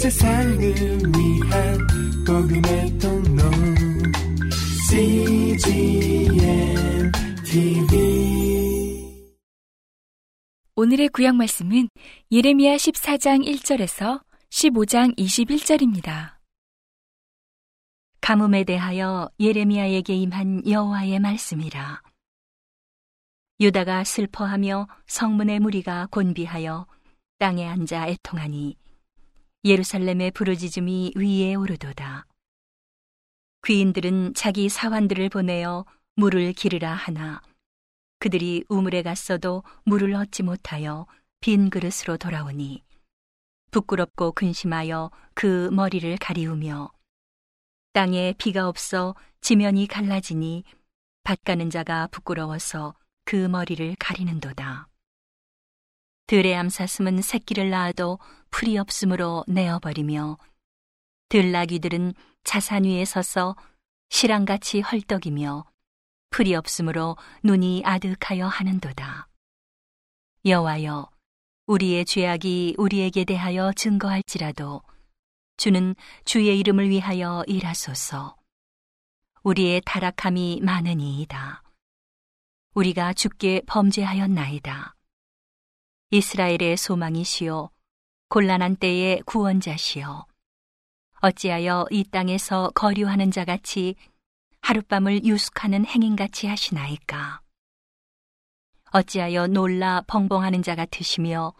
세상을 위한 복음의 통로 CGM TV 오늘의 구약 말씀은 예레미야 14장 1절에서 15장 21절입니다. 가뭄에 대하여 예레미야에게 임한 여호와의 말씀이라. 유다가 슬퍼하며 성문의 무리가 곤비하여 땅에 앉아 애통하니 예루살렘의 부르짖음이 위에 오르도다. 귀인들은 자기 사환들을 보내어 물을 기르라 하나 그들이 우물에 갔어도 물을 얻지 못하여 빈 그릇으로 돌아오니 부끄럽고 근심하여 그 머리를 가리우며 땅에 비가 없어 지면이 갈라지니 밭 가는 자가 부끄러워서 그 머리를 가리는도다. 들의 암사슴은 새끼를 낳아도 풀이 없으므로 내어버리며 들나귀들은 자산 위에 서서 실랑같이 헐떡이며 풀이 없으므로 눈이 아득하여 하는도다. 여호와여 우리의 죄악이 우리에게 대하여 증거할지라도 주는 주의 이름을 위하여 일하소서. 우리의 타락함이 많으니이다. 우리가 주께 범죄하였나이다. 이스라엘의 소망이시요 곤란한 때의 구원자시요 어찌하여 이 땅에서 거류하는 자 같이 하룻밤을 유숙하는 행인같이 하시나이까? 어찌하여 놀라 벙벙하는 자 같으시며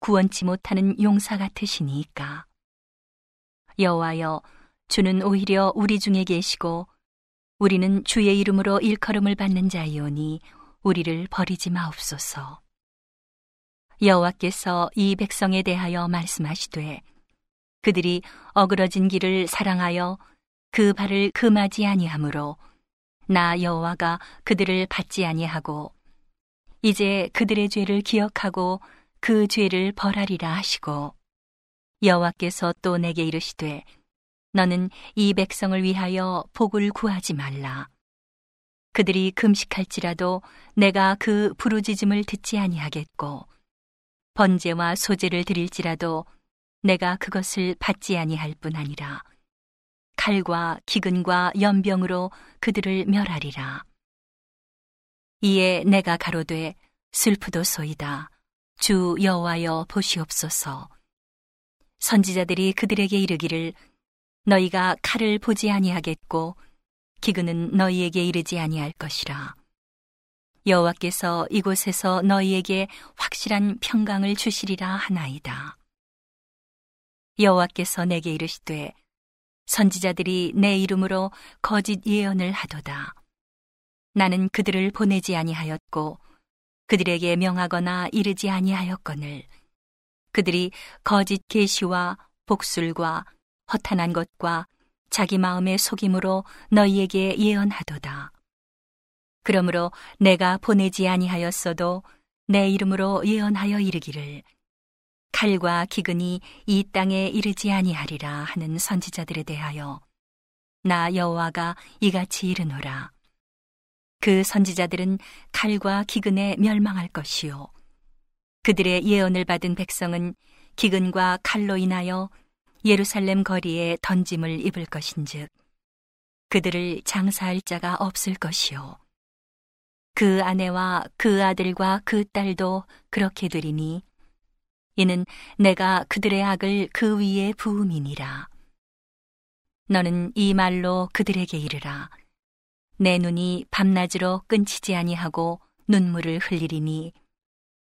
구원치 못하는 용사 같으시니까? 여호와여 주는 오히려 우리 중에 계시고 우리는 주의 이름으로 일컬음을 받는 자이오니 우리를 버리지 마옵소서. 여호와께서 이 백성에 대하여 말씀하시되 그들이 어그러진 길을 사랑하여 그 발을 금하지 아니하므로 나 여호와가 그들을 받지 아니하고 이제 그들의 죄를 기억하고 그 죄를 벌하리라 하시고 여호와께서 또 내게 이르시되 너는 이 백성을 위하여 복을 구하지 말라. 그들이 금식할지라도 내가 그 부르짖음을 듣지 아니하겠고 번제와 소제를 드릴지라도 내가 그것을 받지 아니할 뿐 아니라 칼과 기근과 연병으로 그들을 멸하리라. 이에 내가 가로되 슬프도소이다. 주 여호와여 보시옵소서. 선지자들이 그들에게 이르기를 너희가 칼을 보지 아니하겠고 기근은 너희에게 이르지 아니할 것이라. 여호와께서 이곳에서 너희에게 확실한 평강을 주시리라 하나이다. 여호와께서 내게 이르시되 선지자들이 내 이름으로 거짓 예언을 하도다. 나는 그들을 보내지 아니하였고 그들에게 명하거나 이르지 아니하였거늘 그들이 거짓 계시와 복술과 허탄한 것과 자기 마음의 속임으로 너희에게 예언하도다. 그러므로 내가 보내지 아니하였어도 내 이름으로 예언하여 이르기를 칼과 기근이 이 땅에 이르지 아니하리라 하는 선지자들에 대하여 나 여호와가 이같이 이르노라. 그 선지자들은 칼과 기근에 멸망할 것이요. 그들의 예언을 받은 백성은 기근과 칼로 인하여 예루살렘 거리에 던짐을 입을 것인즉 그들을 장사할 자가 없을 것이요 그 아내와 그 아들과 그 딸도 그렇게 되리니 이는 내가 그들의 악을 그 위에 부음이니라. 너는 이 말로 그들에게 이르라. 내 눈이 밤낮으로 끊치지 아니하고 눈물을 흘리리니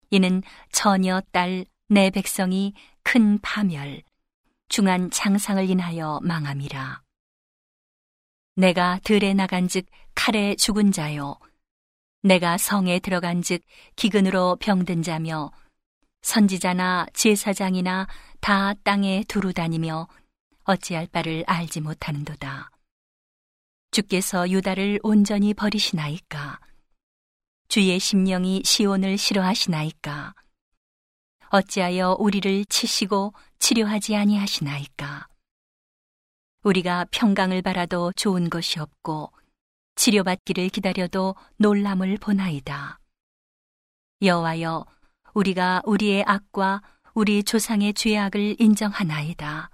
이는 처녀 딸 내 백성이 큰 파멸 중한 장상을 인하여 망함이라. 내가 들에 나간즉 칼에 죽은 자요 내가 성에 들어간즉 기근으로 병든 자며 선지자나 제사장이나 다 땅에 두루 다니며 어찌할 바를 알지 못하는도다. 주께서 유다를 온전히 버리시나이까? 주의 심령이 시온을 싫어하시나이까? 어찌하여 우리를 치시고 치료하지 아니하시나이까? 우리가 평강을 바라도 좋은 것이 없고 치료받기를 기다려도 놀람을 보나이다. 여호와여, 우리가 우리의 악과 우리 조상의 죄악을 인정하나이다.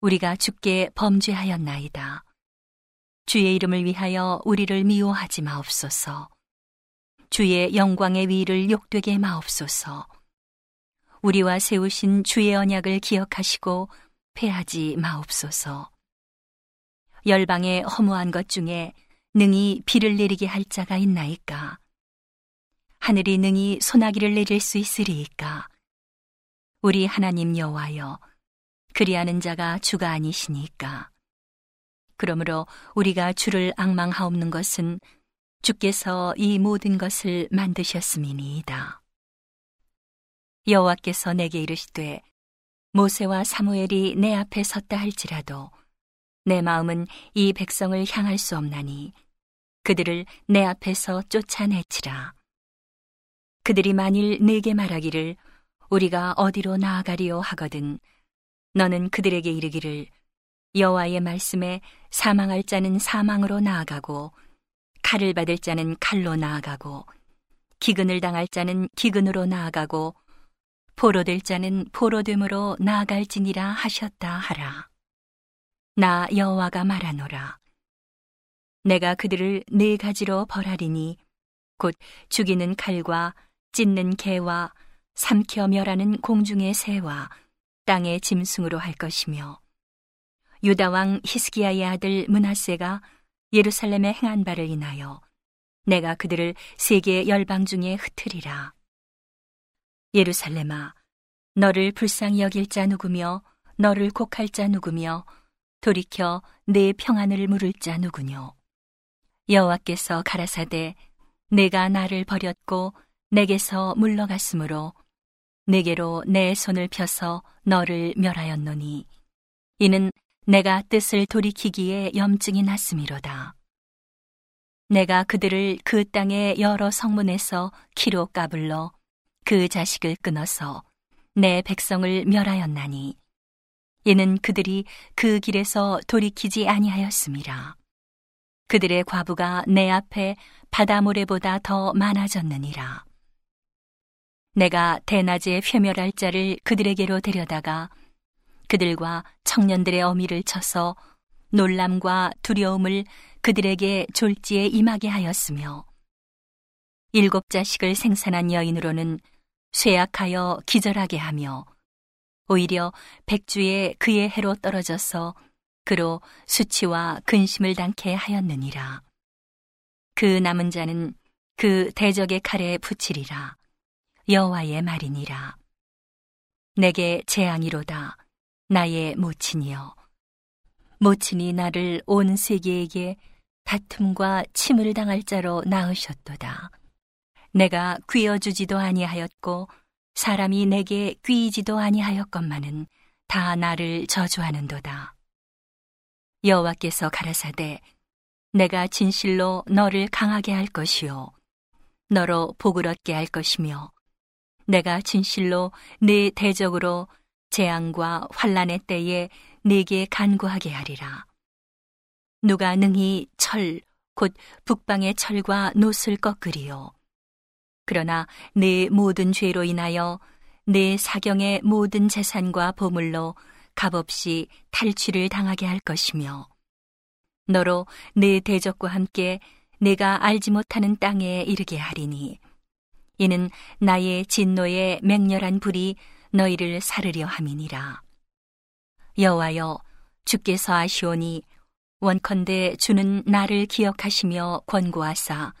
우리가 주께 범죄하였나이다. 주의 이름을 위하여 우리를 미워하지 마옵소서. 주의 영광의 위를 욕되게 마옵소서. 우리와 세우신 주의 언약을 기억하시고 패하지 마옵소서. 열방의 허무한 것 중에 능히 비를 내리게 할 자가 있나이까? 하늘이 능히 소나기를 내릴 수 있으리이까? 우리 하나님 여호와여, 그리하는 자가 주가 아니시니까. 그러므로 우리가 주를 악망하옵는 것은 주께서 이 모든 것을 만드셨음이니이다. 여호와께서 내게 이르시되 모세와 사무엘이 내 앞에 섰다 할지라도 내 마음은 이 백성을 향할 수 없나니 그들을 내 앞에서 쫓아내치라. 그들이 만일 내게 말하기를 우리가 어디로 나아가리오 하거든 너는 그들에게 이르기를 여호와의 말씀에 사망할 자는 사망으로 나아가고 칼을 받을 자는 칼로 나아가고 기근을 당할 자는 기근으로 나아가고 포로될 자는 포로됨으로 나아갈지니라 하셨다 하라. 나 여호와가 말하노라. 내가 그들을 네 가지로 벌하리니 곧 죽이는 칼과 찢는 개와 삼켜 멸하는 공중의 새와 땅의 짐승으로 할 것이며 유다 왕 히스기야의 아들 문하세가 예루살렘에 행한 바를 인하여 내가 그들을 세계 열방 중에 흩으리라. 예루살렘아, 너를 불쌍히 여길 자 누구며 너를 곡할 자 누구며 돌이켜 내 평안을 물을 자 누구뇨. 여호와께서 가라사대 내가 나를 버렸고 내게서 물러갔으므로 내게로 내 손을 펴서 너를 멸하였노니 이는 내가 뜻을 돌이키기에 염증이 났음이로다. 내가 그들을 그 땅의 여러 성문에서 키로 까불러 그 자식을 끊어서 내 백성을 멸하였나니 이는 그들이 그 길에서 돌이키지 아니하였음이라. 그들의 과부가 내 앞에 바다 모래보다 더 많아졌느니라. 내가 대낮에 회멸할 자를 그들에게로 데려다가 그들과 청년들의 어미를 쳐서 놀람과 두려움을 그들에게 졸지에 임하게 하였으며 일곱 자식을 생산한 여인으로는 쇠약하여 기절하게 하며 오히려 백주에 그의 해로 떨어져서 그로 수치와 근심을 당케 하였느니라. 그 남은 자는 그 대적의 칼에 붙이리라. 여호와의 말이니라. 내게 재앙이로다. 나의 모친이여. 모친이 나를 온 세계에게 다툼과 침을 당할 자로 낳으셨도다. 내가 귀어주지도 아니하였고 사람이 내게 귀이지도 아니하였건만은 다 나를 저주하는도다. 여호와께서 가라사대 내가 진실로 너를 강하게 할 것이요 너로 복을 얻게 할 것이며 내가 진실로 네 대적으로 재앙과 환란의 때에 네게 간구하게 하리라. 누가 능히 철, 곧 북방의 철과 노을 꺾으리요. 그러나 내 모든 죄로 인하여 내 사경의 모든 재산과 보물로 값없이 탈취를 당하게 할 것이며, 너로 내 대적과 함께 내가 알지 못하는 땅에 이르게 하리니, 이는 나의 진노의 맹렬한 불이 너희를 사르려 함이니라. 여호와여 주께서 아시오니 원컨대 주는 나를 기억하시며 권고하사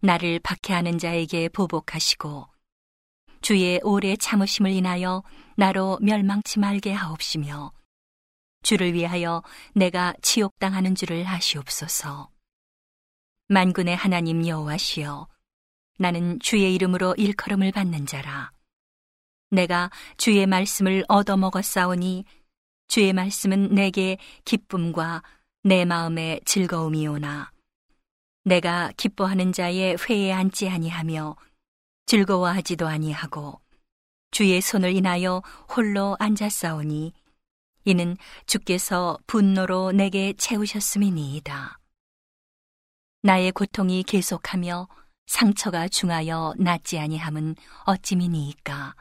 나를 박해하는 자에게 보복하시고 주의 오래 참으심을 인하여 나로 멸망치 말게 하옵시며 주를 위하여 내가 치욕당하는 줄을 하시옵소서. 만군의 하나님 여호와시여 나는 주의 이름으로 일컬음을 받는 자라. 내가 주의 말씀을 얻어먹었사오니 주의 말씀은 내게 기쁨과 내 마음의 즐거움이오나 내가 기뻐하는 자의 회에 앉지 아니하며 즐거워하지도 아니하고 주의 손을 인하여 홀로 앉았사오니 이는 주께서 분노로 내게 채우셨음이니이다. 나의 고통이 계속하며 상처가 중하여 낫지 아니함은 어찌미니이까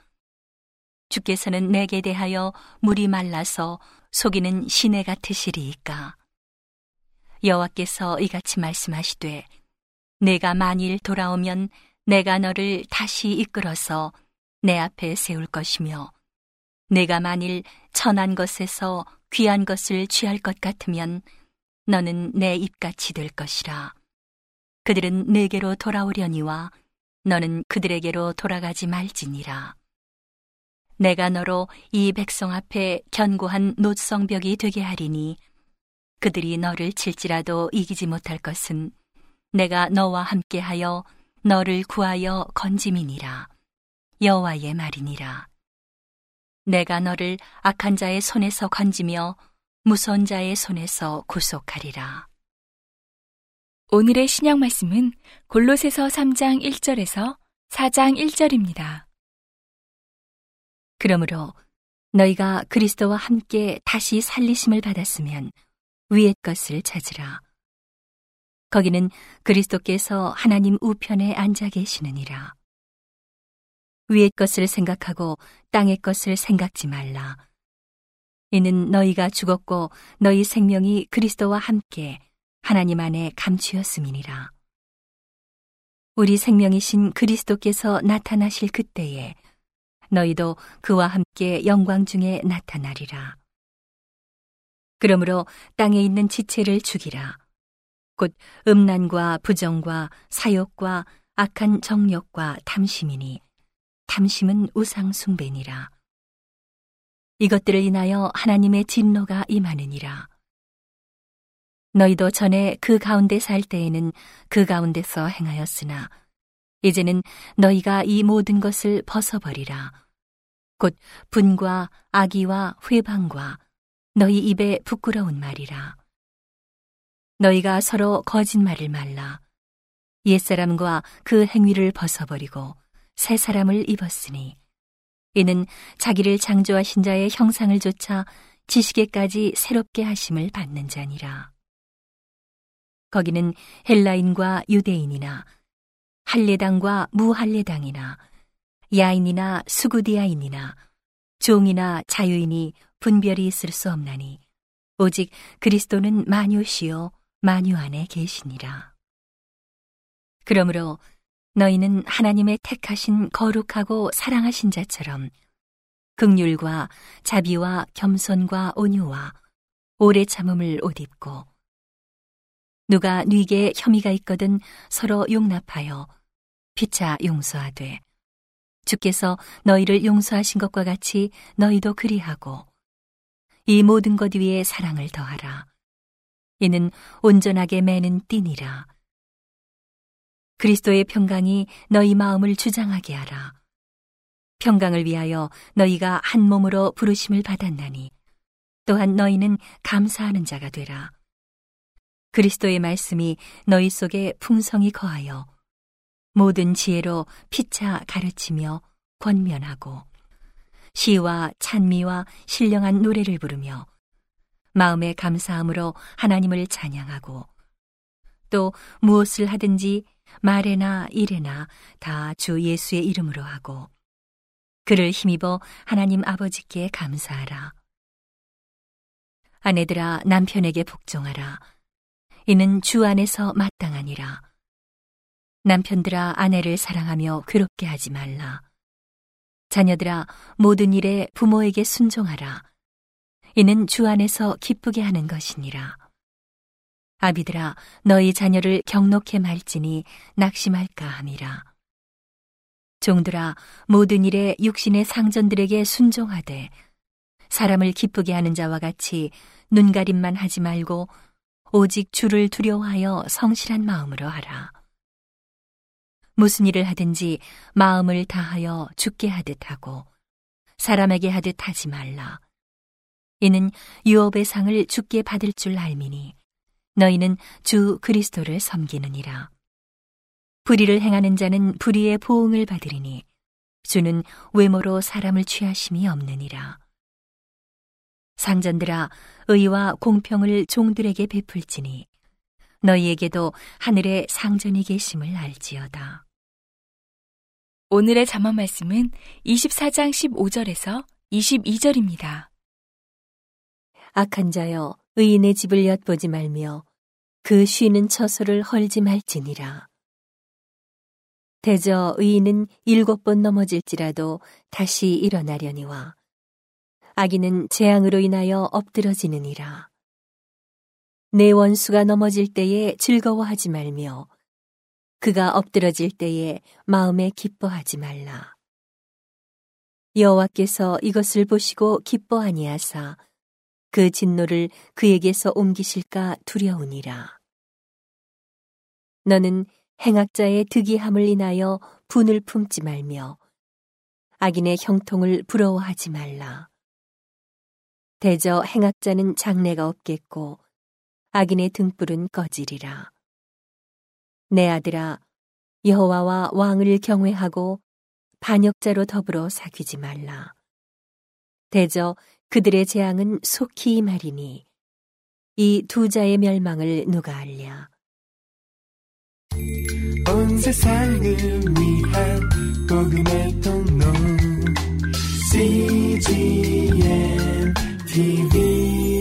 주께서는 내게 대하여 물이 말라서 속이는 시내 같으시리이까. 여호와께서 이같이 말씀하시되 내가 만일 돌아오면 내가 너를 다시 이끌어서 내 앞에 세울 것이며 내가 만일 천한 것에서 귀한 것을 취할 것 같으면 너는 내 입같이 될 것이라. 그들은 내게로 돌아오려니와 너는 그들에게로 돌아가지 말지니라. 내가 너로 이 백성 앞에 견고한 노성벽이 되게 하리니 그들이 너를 칠지라도 이기지 못할 것은 내가 너와 함께하여 너를 구하여 건짐이니라. 여호와의 말이니라. 내가 너를 악한 자의 손에서 건지며 무서운 자의 손에서 구속하리라. 오늘의 신약 말씀은 골로새서 3장 1절에서 4장 1절입니다. 그러므로 너희가 그리스도와 함께 다시 살리심을 받았으면 위의 것을 찾으라. 거기는 그리스도께서 하나님 우편에 앉아 계시느니라. 위의 것을 생각하고 땅의 것을 생각지 말라. 이는 너희가 죽었고 너희 생명이 그리스도와 함께 하나님 안에 감추었음이니라. 우리 생명이신 그리스도께서 나타나실 그때에 너희도 그와 함께 영광 중에 나타나리라. 그러므로 땅에 있는 지체를 죽이라. 곧 음란과 부정과 사욕과 악한 정욕과 탐심이니 탐심은 우상 숭배니라. 이것들을 인하여 하나님의 진노가 임하느니라. 너희도 전에 그 가운데 살 때에는 그 가운데서 행하였으나 이제는 너희가 이 모든 것을 벗어버리라. 곧 분과 악의와 회방과 너희 입에 부끄러운 말이라. 너희가 서로 거짓말을 말라. 옛사람과 그 행위를 벗어버리고 새 사람을 입었으니 이는 자기를 창조하신 자의 형상을 조차 지식에까지 새롭게 하심을 받는 자니라. 거기는 헬라인과 유대인이나 할례당과 무할례당이나 야인이나 수구디아인이나 종이나 자유인이 분별이 있을 수 없나니 오직 그리스도는 마뉴시요 마뉴 안에 계시니라. 그러므로 너희는 하나님의 택하신 거룩하고 사랑하신 자처럼 극률과 자비와 겸손과 온유와 오래 참음을 옷 입고 누가 네게 혐의가 있거든 서로 용납하여 피차 용서하되 주께서 너희를 용서하신 것과 같이 너희도 그리하고 이 모든 것 위에 사랑을 더하라 이는 온전하게 매는 띠니라 그리스도의 평강이 너희 마음을 주장하게 하라. 평강을 위하여 너희가 한 몸으로 부르심을 받았나니 또한 너희는 감사하는 자가 되라. 그리스도의 말씀이 너희 속에 풍성히 거하여 모든 지혜로 피차 가르치며 권면하고 시와 찬미와 신령한 노래를 부르며 마음의 감사함으로 하나님을 찬양하고 또 무엇을 하든지 말에나 일에나 다 주 예수의 이름으로 하고 그를 힘입어 하나님 아버지께 감사하라. 아내들아 남편에게 복종하라. 이는 주 안에서 마땅하니라. 남편들아 아내를 사랑하며 괴롭게 하지 말라. 자녀들아 모든 일에 부모에게 순종하라. 이는 주 안에서 기쁘게 하는 것이니라. 아비들아 너희 자녀를 경록해 말지니 낙심할까 함이라. 종들아 모든 일에 육신의 상전들에게 순종하되 사람을 기쁘게 하는 자와 같이 눈가림만 하지 말고 오직 주를 두려워하여 성실한 마음으로 하라. 무슨 일을 하든지 마음을 다하여 죽게 하듯 하고 사람에게 하듯 하지 말라. 이는 유업의 상을 죽게 받을 줄 알미니 너희는 주 그리스도를 섬기느니라. 불의를 행하는 자는 불의의 보응을 받으리니 주는 외모로 사람을 취하심이 없느니라. 상전들아 의와 공평을 종들에게 베풀지니 너희에게도 하늘에 상전이 계심을 알지어다. 오늘의 잠언 말씀은 24장 15절에서 22절입니다. 악한 자여 의인의 집을 엿보지 말며 그 쉬는 처소를 헐지 말지니라. 대저 의인은 일곱 번 넘어질지라도 다시 일어나려니와 악인은 재앙으로 인하여 엎드러지느니라. 내 원수가 넘어질 때에 즐거워하지 말며 그가 엎드러질 때에 마음에 기뻐하지 말라. 여호와께서 이것을 보시고 기뻐 아니하사 그 진노를 그에게서 옮기실까 두려우니라. 너는 행악자의 득이함을 인하여 분을 품지 말며 악인의 형통을 부러워하지 말라. 대저 행악자는 장래가 없겠고 악인의 등불은 꺼지리라. 내 아들아 여호와와 왕을 경외하고 반역자로 더불어 사귀지 말라. 대저 그들의 재앙은 속히 임하리니 이 두 자의 멸망을 누가 알랴. 온 세상을 위한 복음의 통로 CGM TV